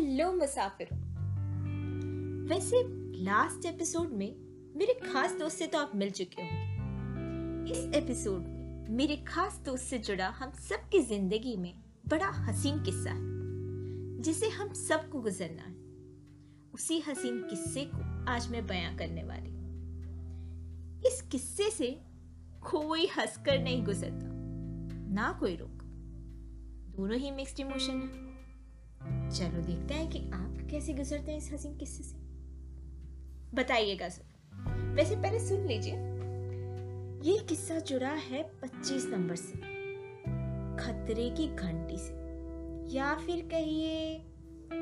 मुसाफिर। वैसे last episode में मेरे खास दोस्त से तो आप मिल चुके होंगे। इस एपिसोड में मेरे खास दोस्त से जुड़ा हम सबकी ज़िंदगी में बड़ा हसीन किस्सा है, जिसे हम सबको गुजरना है। उसी हसीन किस्से को आज मैं बयां करने वाली हूँ। इस किस्से से कोई हंसकर नहीं गुजरता, ना कोई रोक। दोनों ही मिक्स्ड इमोशन है। चलो देखते हैं कि आप कैसे गुजरते हैं इस हसीन किस्से से। बताइएगा सर। वैसे पहले सुन लीजिए। ये किस्सा जुड़ा है 25 नंबर से। खतरे की घंटी से। या फिर कहिए,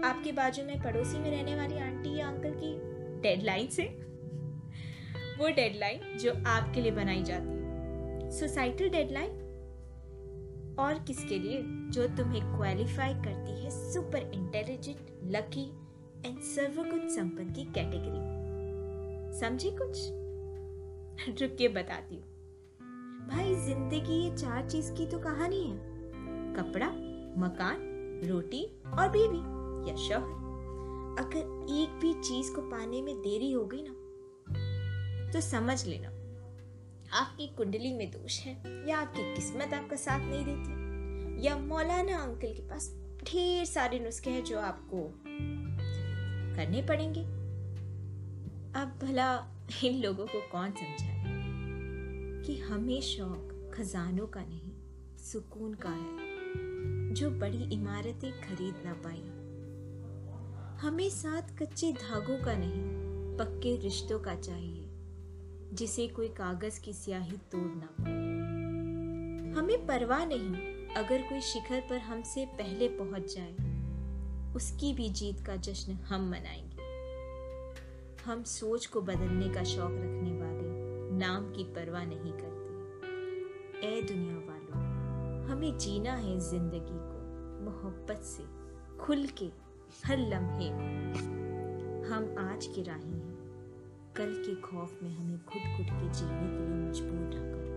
आपके बाजू में पड़ोसी में रहने वाली आंटी या अंकल की डेडलाइन से। वो डेडलाइन जो आपके लिए बनाई जाती है। सोसाइटल डेडलाइन और किसके लिए? जो तुम्हें क्वालिफाई करती है सुपर इंटेलिजेंट लकी एंड सर्वगुण संपन्न की कैटेगरी समझी कुछ? रुक के बताती हूँ। भाई, ज़िंदगी ये चार चीज़ की तो कहानी है। कपड़ा, मकान, रोटी और बीवी या शौहर। अगर एक भी चीज़ को पाने में देरी हो गई ना तो समझ लेना। आपकी कुंडली में दोष है, या आपकी किस्मत आपका साथ नहीं देती, या मौलाना अंकल के पास ढेर सारे नुस्खे हैं जो आपको करने पड़ेंगे। अब भला इन लोगों को कौन समझाए कि हमें शौक खजानों का नहीं, सुकून का है, जो बड़ी इमारतें खरीद ना पाई। हमें साथ कच्चे धागों का नहीं, पक्के रिश्तों का चाहिए। जिसे कोई कागज़ की स्याही तोड़ ना पाए। हमें परवाह नहीं अगर कोई शिखर पर हमसे पहले पहुँच जाए। उसकी भी जीत का जश्न हम मनाएँगे। हम सोच को बदलने का शौक रखने वाले नाम की परवाह नहीं करते। ए दुनिया वालों, हमें जीना है ज़िंदगी को मोहब्बत से खुल के हर लम्हे। हम आज के राही हैं। कल के खौफ में हमें खुद खुद के जीने के लिए मजबूर ना करो